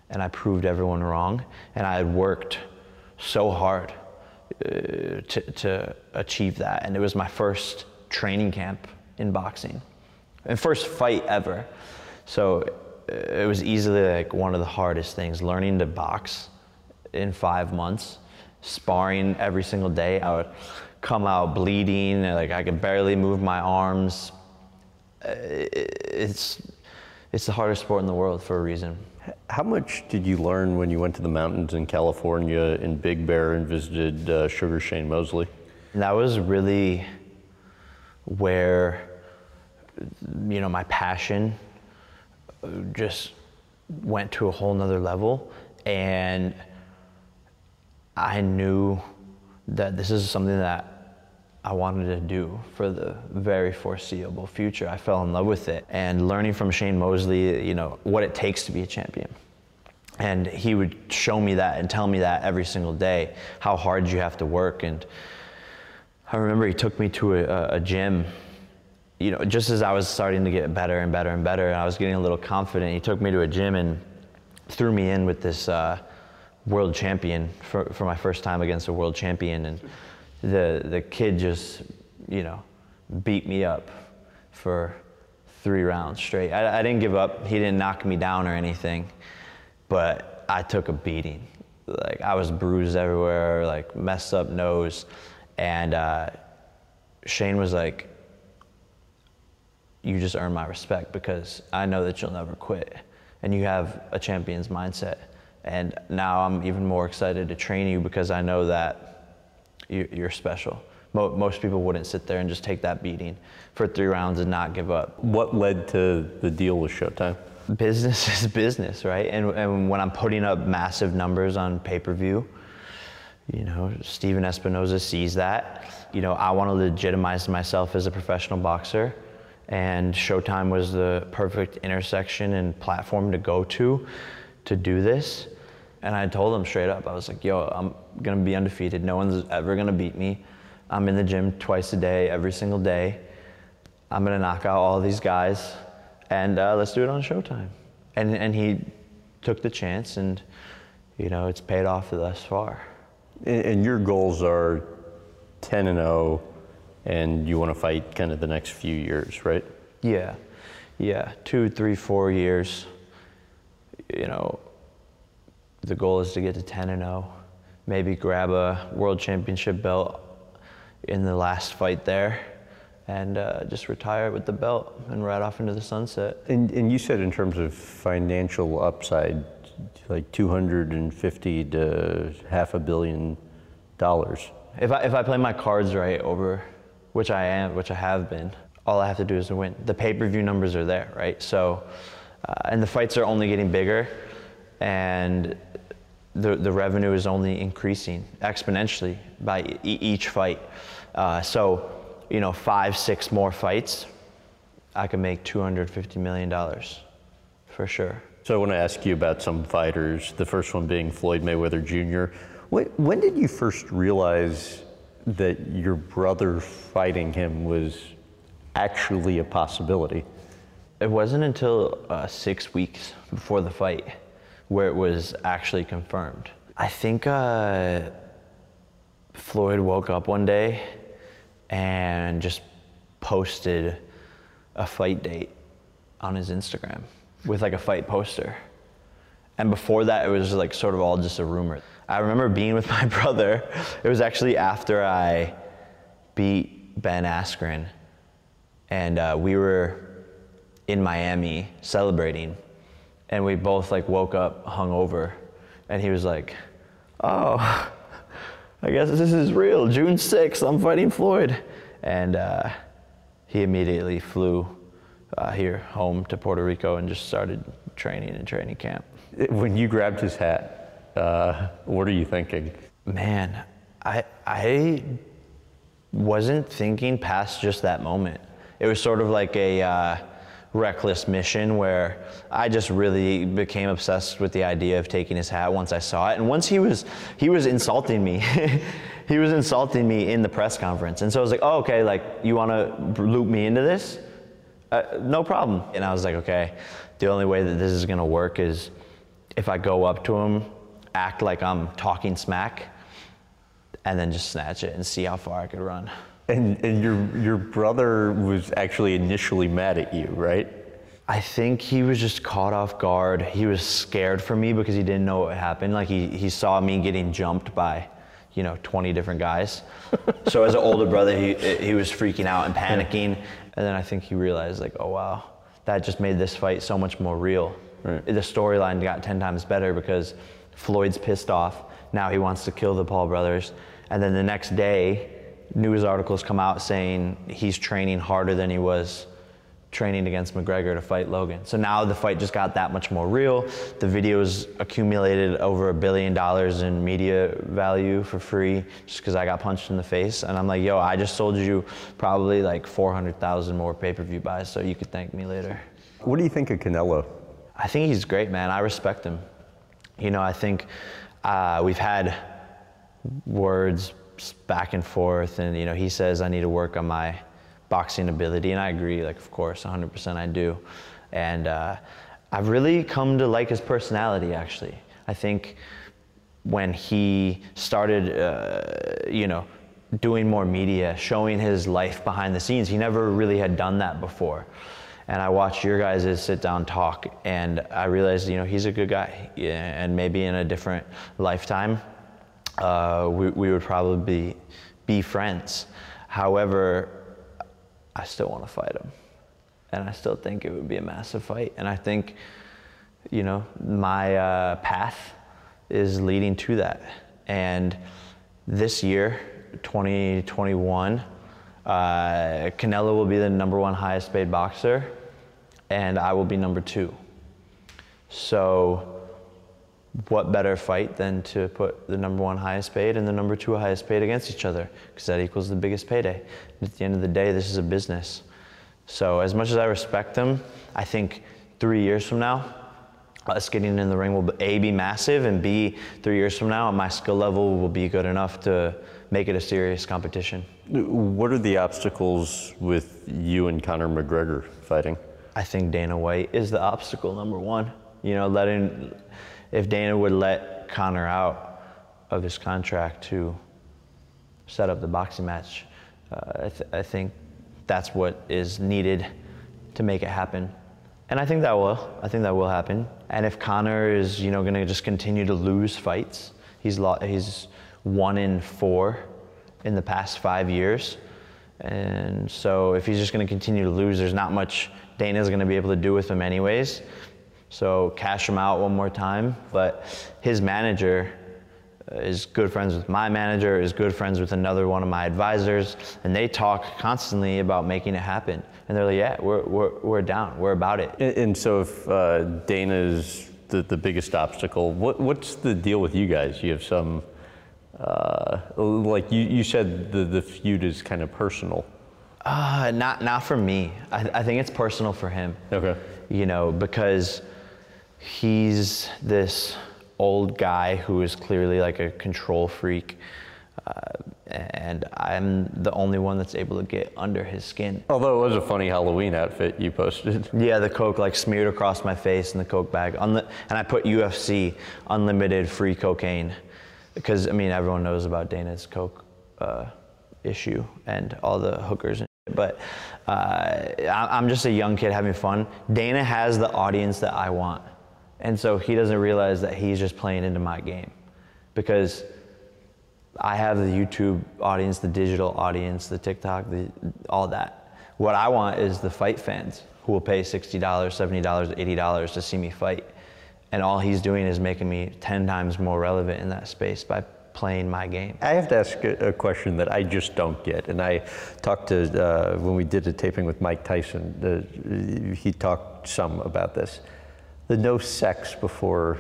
and I proved everyone wrong, and I had worked so hard uh, to, to achieve that. And it was my first training camp in boxing and first fight ever. So uh, it was easily like one of the hardest things learning to box in five months, sparring every single day. I would come out bleeding, like I could barely move my arms. It's, it's the hardest sport in the world for a reason. How much did you learn when you went to the mountains in California in Big Bear and visited uh, Sugar Shane Mosley? And that was really where, you know, my passion uh, just went to a whole nother level. And I knew that this is something that I wanted to do for the very foreseeable future. I fell in love with it and learning from Shane Mosley, you know, what it takes to be a champion. And he would show me that and tell me that every single day, how hard you have to work and I remember he took me to a, a gym, you know, just as I was starting to get better and better and better, and I was getting a little confident. He took me to a gym and threw me in with this uh, world champion for, for my first time against a world champion, and the the kid just, you know, beat me up for three rounds straight. I, I didn't give up. He didn't knock me down or anything, but I took a beating. Like I was bruised everywhere, like messed up nose, and uh, Shane was like, "You just earned my respect because I know that you'll never quit, and you have a champion's mindset." And now I'm even more excited to train you because I know that you- you're special. Most people wouldn't sit there and just take that beating for three rounds and not give up What led to the deal with Showtime? business is business, right? And, and when I'm putting up massive numbers on pay per view, you know, Stephen Espinoza sees that. You know, I want to legitimize myself as a professional boxer, and Showtime was the perfect intersection and platform to go to to do this. And I told him straight up, I was like, yo, I'm gonna be undefeated. No one's ever gonna beat me. I'm in the gym twice a day, every single day. I'm gonna knock out all these guys, and uh, let's do it on Showtime. And and he took the chance, and you know it's paid off thus far. And, and your goals are 10 and 0, and you want to fight kind of the next few years, right? Yeah, yeah, two, three, four years. You know, the goal is to get to 10 and 0, maybe grab a world championship belt in the last fight there, and uh, just retire with the belt and ride off into the sunset. And, and you said in terms of financial upside, like 250 to half a billion dollars. If I, if I play my cards right over, which I am, which I have been, all I have to do is to win. The pay-per-view numbers are there, right? So, uh, and the fights are only getting bigger, and the the revenue is only increasing exponentially by e- each fight. Uh, so, you know, five, six more fights, I could make 250 million dollars, for sure. So I want to ask you about some fighters. The first one being Floyd Mayweather Jr. When, when did you first realize that your brother fighting him was actually a possibility? It wasn't until uh, six weeks before the fight where it was actually confirmed. I think uh, Floyd woke up one day and just posted a fight date on his Instagram with like a fight poster. And before that, it was like sort of all just a rumor. I remember being with my brother. It was actually after I beat Ben Askren, and uh, we were in Miami celebrating, and we both like woke up hungover, and he was like, "Oh, I guess this is real. June 6th, I'm fighting Floyd," and uh, he immediately flew uh, here home to Puerto Rico and just started training in training camp. When you grabbed his hat, uh, what are you thinking? Man, I I wasn't thinking past just that moment. It was sort of like a uh, reckless mission where I just really became obsessed with the idea of taking his hat once I saw it. And once he was he was insulting me. he was insulting me in the press conference. And so I was like, "Oh, okay, like you want to loop me into this?" Uh, no problem. And I was like, "Okay, the only way that this is going to work is if I go up to him, act like I'm talking smack, and then just snatch it and see how far I could run. And, and your, your brother was actually initially mad at you, right? I think he was just caught off guard. He was scared for me because he didn't know what happened. Like he, he saw me getting jumped by, you know, 20 different guys. so as an older brother, he, he was freaking out and panicking. And then I think he realized like, oh wow, that just made this fight so much more real. Right. The storyline got 10 times better because Floyd's pissed off. Now he wants to kill the Paul brothers. And then the next day, news articles come out saying he's training harder than he was training against McGregor to fight Logan. So now the fight just got that much more real. The videos accumulated over a billion dollars in media value for free just because I got punched in the face. And I'm like, yo, I just sold you probably like 400,000 more pay-per-view buys so you could thank me later. What do you think of Canelo? I think he's great, man. I respect him. You know, I think uh, we've had words back and forth, and you know, he says I need to work on my boxing ability, and I agree. Like, of course, 100% I do, and uh, I've really come to like his personality. Actually, I think when he started, uh, you know, doing more media, showing his life behind the scenes, he never really had done that before. And I watched your guys' sit down talk, and I realized, you know, he's a good guy, and maybe in a different lifetime, uh, we, we would probably be, be friends. However, I still want to fight him. And I still think it would be a massive fight. And I think, you know, my uh, path is leading to that. And this year, 2021, uh, Canelo will be the number one highest paid boxer, and I will be number two. So, what better fight than to put the number one highest paid and the number two highest paid against each other because that equals the biggest payday. At the end of the day, this is a business. So as much as I respect them, I think three years from now, us getting in the ring will a be massive and b three years from now my skill level will be good enough to make it a serious competition. What are the obstacles with you and Conor McGregor fighting? I think Dana White is the obstacle number one. You know, letting if Dana would let Conor out of his contract to set up the boxing match, uh, I, th- I think that's what is needed to make it happen. And I think that will. I think that will happen. And if Conor is, you know, going to just continue to lose fights, he's lo- he's one in four in the past five years. And so if he's just going to continue to lose, there's not much Dana's going to be able to do with him anyways. So cash him out one more time. But his manager is good friends with my manager, is good friends with another one of my advisors, and they talk constantly about making it happen. And they're like, yeah, we're, we're, we're down, we're about it. And, and so if uh, Dana is the, the biggest obstacle, what, what's the deal with you guys? You have some, uh, like you, you said the, the feud is kind of personal. Uh, not, not for me. I, I think it's personal for him. Okay. You know, because he's this old guy who is clearly like a control freak. Uh, and I'm the only one that's able to get under his skin. Although it was a funny Halloween outfit you posted. Yeah, the Coke like smeared across my face in the Coke bag. Unli- and I put UFC, unlimited free cocaine. Because, I mean, everyone knows about Dana's Coke uh, issue and all the hookers. And but uh, I- I'm just a young kid having fun. Dana has the audience that I want. And so he doesn't realize that he's just playing into my game. Because I have the YouTube audience, the digital audience, the TikTok, the, all that. What I want is the fight fans who will pay $60, $70, $80 to see me fight. And all he's doing is making me 10 times more relevant in that space by playing my game. I have to ask a, question that I just don't get. And I talked to, uh, when we did a taping with Mike Tyson, uh, he talked some about this. The no sex before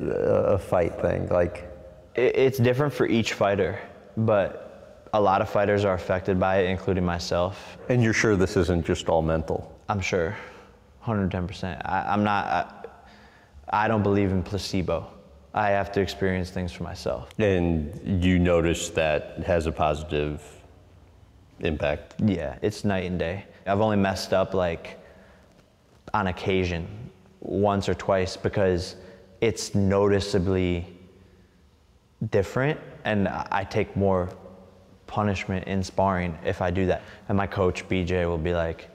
uh, a fight thing. Like, It's different for each fighter, but a lot of fighters are affected by it, including myself. and you're sure this isn't just all mental? I'm sure, 110%. I, I'm not, I, I don't believe in placebo. I have to experience things for myself. And you notice that has a positive impact. Yeah, it's night and day. I've only messed up like on occasion, once or twice, because it's noticeably different and I take more punishment in sparring if I do that. And my coach, BJ, will be like,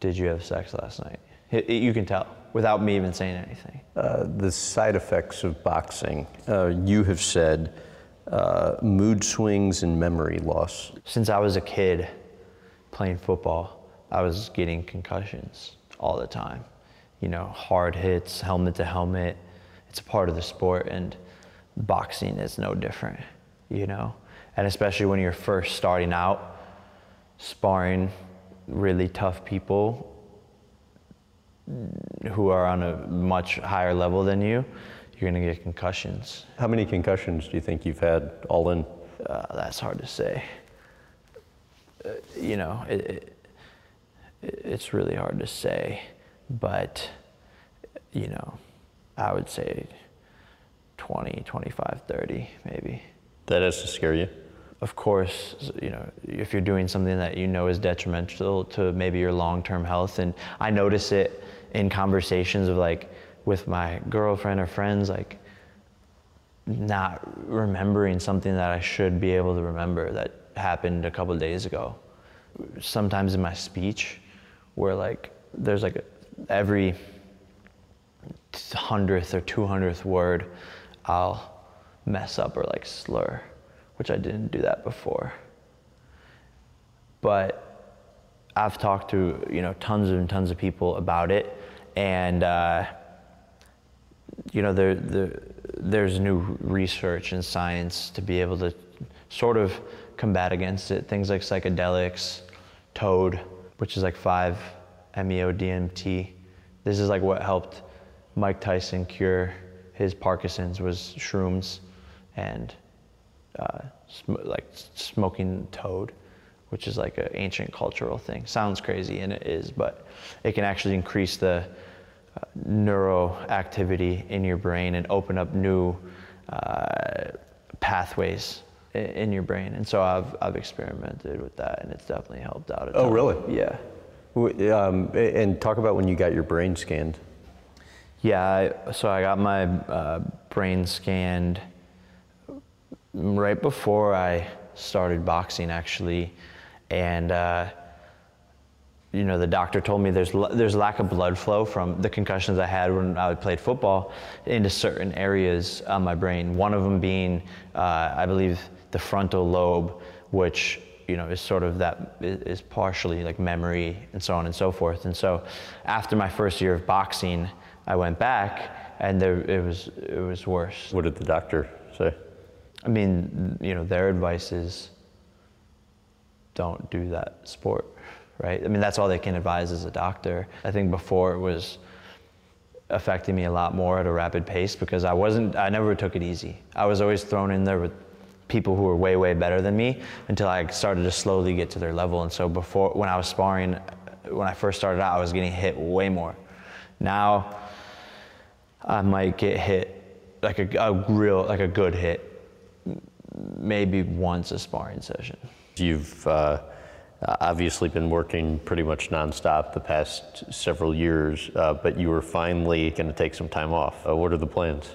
Did you have sex last night? It- it- you can tell without me even saying anything. Uh, the side effects of boxing, uh, you have said uh, mood swings and memory loss. Since I was a kid playing football, I was getting concussions all the time. You know, hard hits, helmet to helmet. It's a part of the sport, and boxing is no different, you know? And especially when you're first starting out, sparring really tough people who are on a much higher level than you, you're gonna get concussions. How many concussions do you think you've had all in? Uh, that's hard to say. Uh, you know, it, it, it's really hard to say, but, you know, I would say 20, 25, 30, maybe. That has to scare you. Of course, you know, if you're doing something that you know is detrimental to maybe your long-term health, and I notice it in conversations of like with my girlfriend or friends, like not remembering something that I should be able to remember that happened a couple days ago. Sometimes in my speech, where like there's like every hundredth or two hundredth word, I'll mess up or like slur, which I didn't do that before. But I've talked to you know tons and tons of people about it, and uh, you know there, there there's new research and science to be able to sort of combat against it. Things like psychedelics, toad, which is like 5 MEO DMT. This is like what helped Mike Tyson cure his Parkinson's was shrooms and uh, sm- like smoking toad, which is like an ancient cultural thing. Sounds crazy, and it is, but it can actually increase the uh, neuroactivity in your brain and open up new uh, pathways in, your brain. And so I've, I've experimented with that, and it's definitely helped out. A Oh, ton. really? Yeah. Um, and talk about when you got your brain scanned. Yeah, I, so I got my uh, brain scanned right before I started boxing, actually, and uh, you know the doctor told me there's there's lack of blood flow from the concussions I had when I played football into certain areas on my brain. One of them being, uh, I believe, the frontal lobe, which you know is sort of that is partially like memory and so on and so forth. And so, after my first year of boxing, I went back and there it was it was worse. What did the doctor say? I mean, you know, their advice is don't do that sport, right? I mean, that's all they can advise as a doctor. I think before it was affecting me a lot more at a rapid pace because I wasn't, I never took it easy. I was always thrown in there with people who were way, way better than me until I started to slowly get to their level. And so before, when I was sparring, when I first started out, I was getting hit way more. Now, I might get hit like a, a real, like a good hit maybe once a sparring session. You've uh, obviously been working pretty much nonstop the past several years, uh, but you were finally going to take some time off. Uh, what are the plans?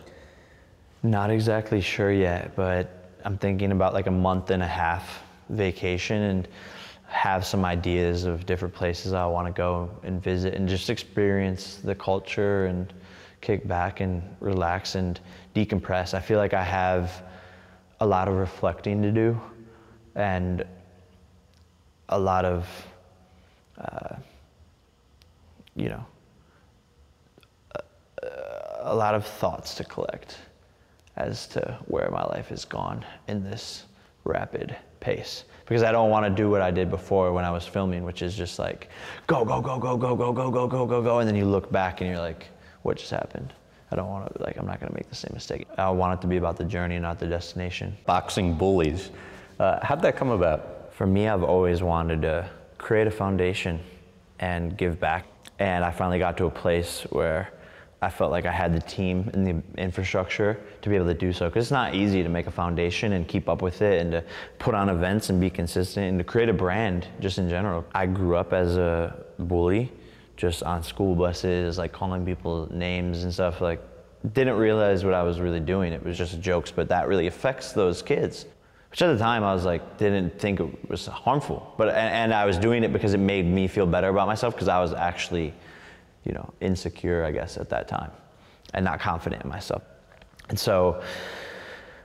Not exactly sure yet, but I'm thinking about like a month and a half vacation and have some ideas of different places I want to go and visit and just experience the culture and kick back and relax and decompress. I feel like I have a lot of reflecting to do and a lot of, uh, you know, a lot of thoughts to collect as to where my life has gone in this rapid pace. Because I don't want to do what I did before when I was filming, which is just like go, go, go, go, go, go, go, go, go, go, go, and then you look back and you're like, what just happened? I don't want to like I'm not going to make the same mistake. I want it to be about the journey, not the destination. Boxing bullies. Uh, how'd that come about? For me, I've always wanted to create a foundation and give back. And I finally got to a place where I felt like I had the team and the infrastructure to be able to do so. Because it's not easy to make a foundation and keep up with it and to put on events and be consistent and to create a brand just in general. I grew up as a bully, just on school buses, like calling people names and stuff. Like, didn't realize what I was really doing. It was just jokes, but that really affects those kids. Which at the time I was like, didn't think it was harmful, but and, and I was doing it because it made me feel better about myself because I was actually, you know, insecure, I guess, at that time, and not confident in myself. And so,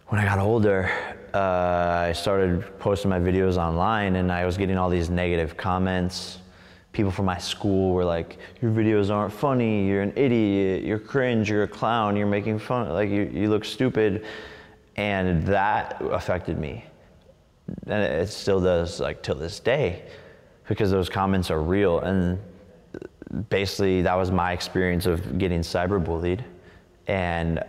when I got older, uh, I started posting my videos online, and I was getting all these negative comments. People from my school were like, "Your videos aren't funny. You're an idiot. You're cringe. You're a clown. You're making fun. Like you, you look stupid." and that affected me and it still does like till this day because those comments are real and basically that was my experience of getting cyberbullied. And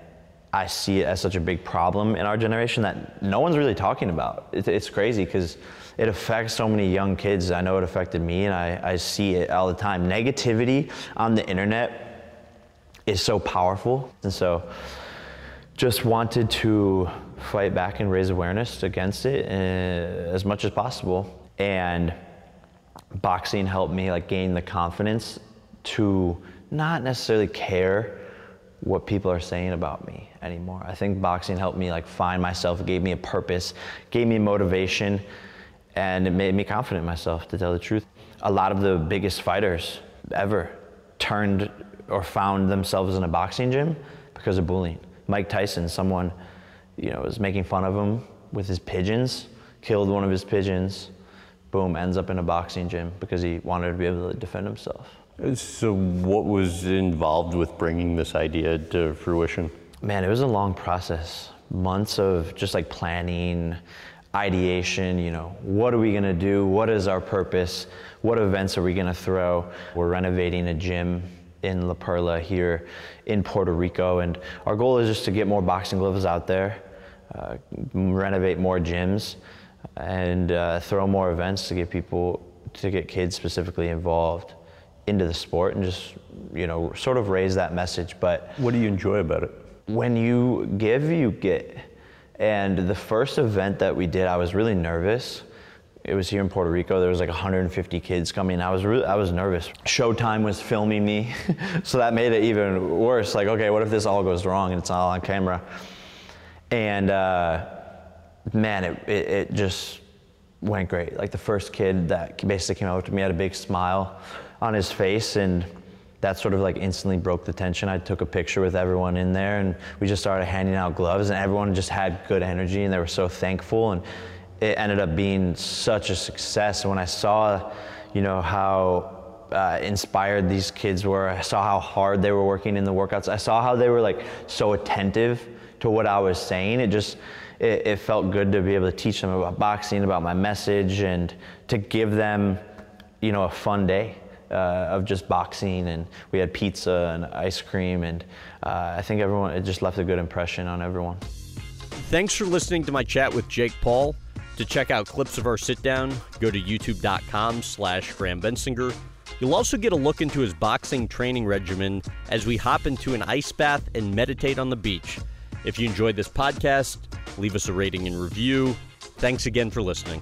i see it as such a big problem in our generation that no one's really talking about. It, it's crazy because it affects so many young kids. I know it affected me and I, I see it all the time. Negativity on the internet is so powerful. And so just wanted to fight back and raise awareness against it uh, as much as possible. And boxing helped me like gain the confidence to not necessarily care what people are saying about me anymore. I think boxing helped me like find myself, gave me a purpose, gave me motivation, and it made me confident in myself to tell the truth. A lot of the biggest fighters ever turned or found themselves in a boxing gym because of bullying. Mike Tyson, someone, you know, was making fun of him with his pigeons, killed one of his pigeons, boom, ends up in a boxing gym because he wanted to be able to defend himself. So, what was involved with bringing this idea to fruition? Man, it was a long process. Months of just like planning, ideation, you know, what are we gonna do? What is our purpose? What events are we gonna throw? We're renovating a gym in La Perla here in Puerto Rico, and our goal is just to get more boxing gloves out there, uh, renovate more gyms, and uh, throw more events to get people, to get kids specifically involved into the sport and just, you know, sort of raise that message. But What do you enjoy about it? when you give, you get. And the first event that we did, I was really nervous. It was here in Puerto Rico. There was like 150 kids coming. I was really, I was nervous. Showtime was filming me, so that made it even worse. Like, okay, what if this all goes wrong and it's all on camera? And uh, man, it, it, it just went great. Like the first kid that basically came up to me had a big smile on his face and that sort of like instantly broke the tension. I took a picture with everyone in there and we just started handing out gloves and everyone just had good energy and they were so thankful and it ended up being such a success. And when I saw, you know, how uh, inspired these kids were, I saw how hard they were working in the workouts. I saw how they were like so attentive to what I was saying. It just, it, it felt good to be able to teach them about boxing, about my message, and to give them, you know, a fun day uh, of just boxing. And we had pizza and ice cream, and uh, I think everyone, it just left a good impression on everyone. Thanks for listening to my chat with Jake Paul. To check out clips of our sit down, go to youtube.com slash Graham Bensinger. You'll also get a look into his boxing training regimen as we hop into an ice bath and meditate on the beach. If you enjoyed this podcast, leave us a rating and review. Thanks again for listening.